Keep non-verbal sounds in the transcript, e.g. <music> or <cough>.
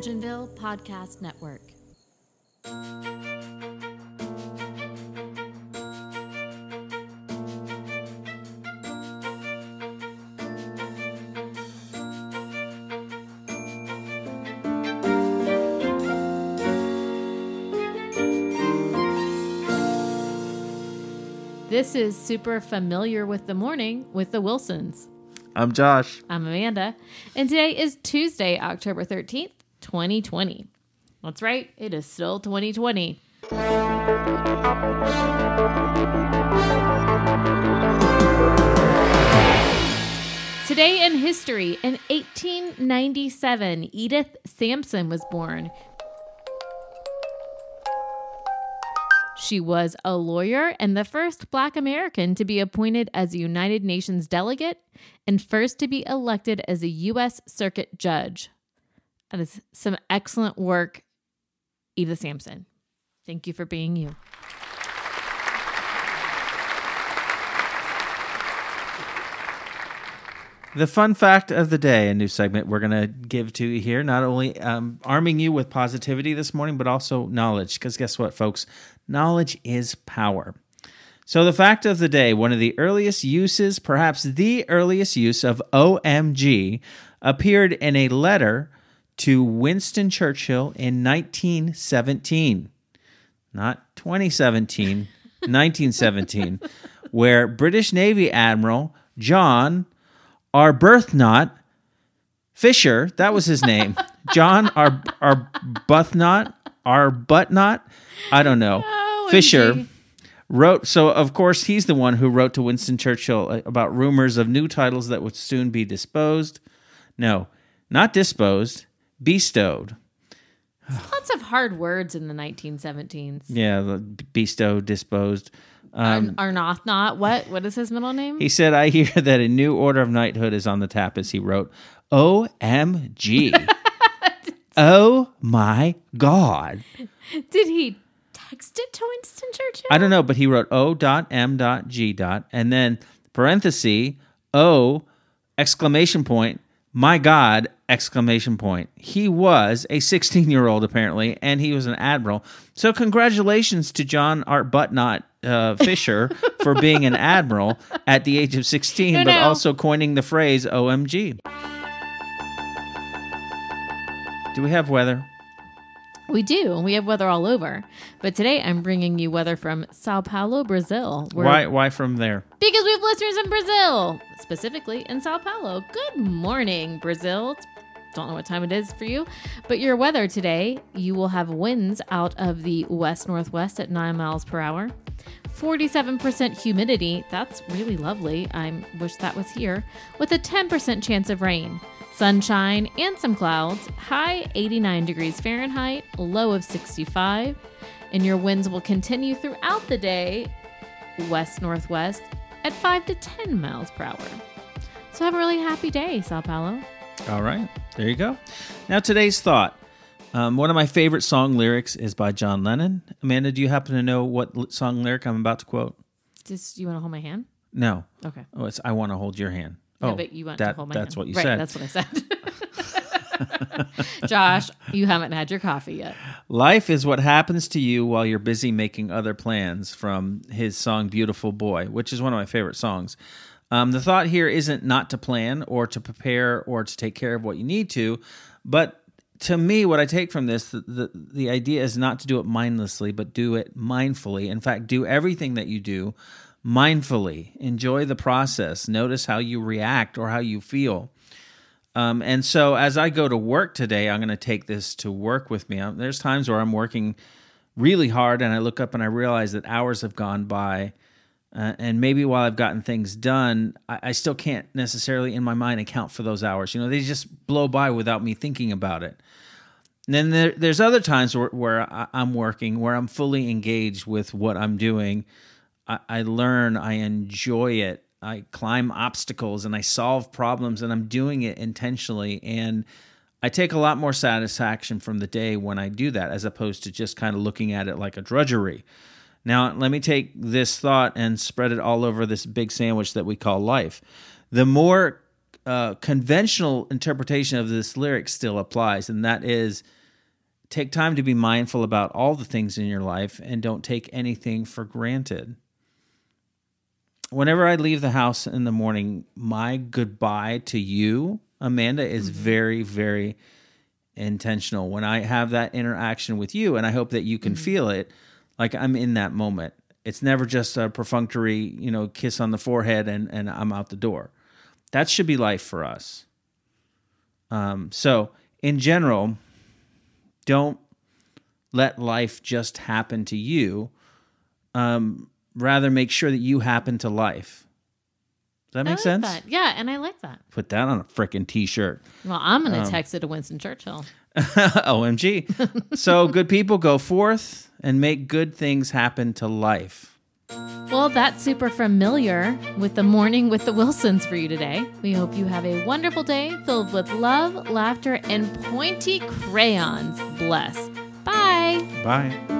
ImaGNVille Podcast Network. This is Super Familiar with the Morning with the Wilsons. I'm Josh. I'm Amanda, and today is Tuesday, October 13th, 2020. That's right, it is still 2020. Today in history, in 1897, Edith Sampson was born. She was a lawyer and the first Black American to be appointed as a United Nations delegate and first to be elected as a U.S. Circuit Judge. That is some excellent work, Edith Sampson. Thank you for being you. The fun fact of the day, a new segment we're going to give to you here, not only um, arming you with positivity this morning, but also knowledge. Because guess what, folks? Knowledge is power. So, the fact of the day one of the earliest uses, perhaps the earliest use of OMG, appeared in a letter to Winston Churchill in 1917. Not 2017, 1917, <laughs> where British Navy Admiral John Arbuthnot Fisher, that was his name. <laughs> John Ar- Arbuthnot, Arbuthnot, I don't know. Oh, Fisher OMG. wrote so of course he's the one who wrote to Winston Churchill uh, about rumors of new titles that would soon be disposed. No, not disposed, bestowed. Lots of hard words in the 1917s. Yeah, the bestowed, disposed. Um, Arnoth not. What? What is his middle name? He said, I hear <laughs> that a new order of knighthood is on the tap, as he wrote, OMG. <laughs> oh my God. Did he text it to Winston Churchill? I don't know, but he wrote O dot M dot G dot and then parenthesis O exclamation point, my God, exclamation point. He was a 16 year old apparently, and he was an admiral. So congratulations to John Arbuthnot uh, Fisher <laughs> for being an admiral at the age of 16, No, but no. also coining the phrase OMG. Do we have weather? We do. and We have weather all over. But today I'm bringing you weather from Sao Paulo, Brazil. Why? Why from there? Because we have listeners in Brazil, specifically in Sao Paulo. Good morning, Brazil. It's- Don't know what time it is for you, but your weather today, you will have winds out of the west northwest at 9 miles per hour. 47% humidity. That's really lovely. I wish that was here. With a 10% chance of rain. Sunshine and some clouds. High 89 degrees Fahrenheit, low of 65. And your winds will continue throughout the day west northwest at 5 to 10 miles per hour. So have a really happy day, Sao Paulo. All right, there you go. Now today's thought. Um, one of my favorite song lyrics is by John Lennon. Amanda, do you happen to know what l- song lyric I'm about to quote? Just you want to hold my hand? No. Okay. Oh, it's "I want to hold your hand." Yeah, oh, but you want that, to hold my That's hand. what you right, said. That's what I said. <laughs> <laughs> Josh, you haven't had your coffee yet. Life is what happens to you while you're busy making other plans. From his song "Beautiful Boy," which is one of my favorite songs. Um, the thought here isn't not to plan or to prepare or to take care of what you need to, but to me, what I take from this, the, the, the idea is not to do it mindlessly, but do it mindfully. In fact, do everything that you do mindfully. Enjoy the process. Notice how you react or how you feel. Um, and so as I go to work today, I'm going to take this to work with me. There's times where I'm working really hard and I look up and I realize that hours have gone by. Uh, and maybe while I've gotten things done, I, I still can't necessarily in my mind account for those hours. You know, they just blow by without me thinking about it. And then there, there's other times where, where I, I'm working, where I'm fully engaged with what I'm doing. I, I learn, I enjoy it. I climb obstacles and I solve problems, and I'm doing it intentionally. And I take a lot more satisfaction from the day when I do that, as opposed to just kind of looking at it like a drudgery. Now, let me take this thought and spread it all over this big sandwich that we call life. The more uh, conventional interpretation of this lyric still applies, and that is take time to be mindful about all the things in your life and don't take anything for granted. Whenever I leave the house in the morning, my goodbye to you, Amanda, is very, very intentional. When I have that interaction with you, and I hope that you can feel it, like I'm in that moment. It's never just a perfunctory, you know, kiss on the forehead and, and I'm out the door. That should be life for us. Um, so, in general, don't let life just happen to you. Um, rather, make sure that you happen to life. Does that make like sense? that. Yeah, and I like that. Put that on a freaking t shirt. Well, I'm Um, going to text it to Winston Churchill. <laughs> OMG. so, good people, go forth and make good things happen to life. Well, that's super familiar with the morning with the Wilsons for you today. We hope you have a wonderful day filled with love, laughter, and pointy crayons. Bless. Bye. Bye.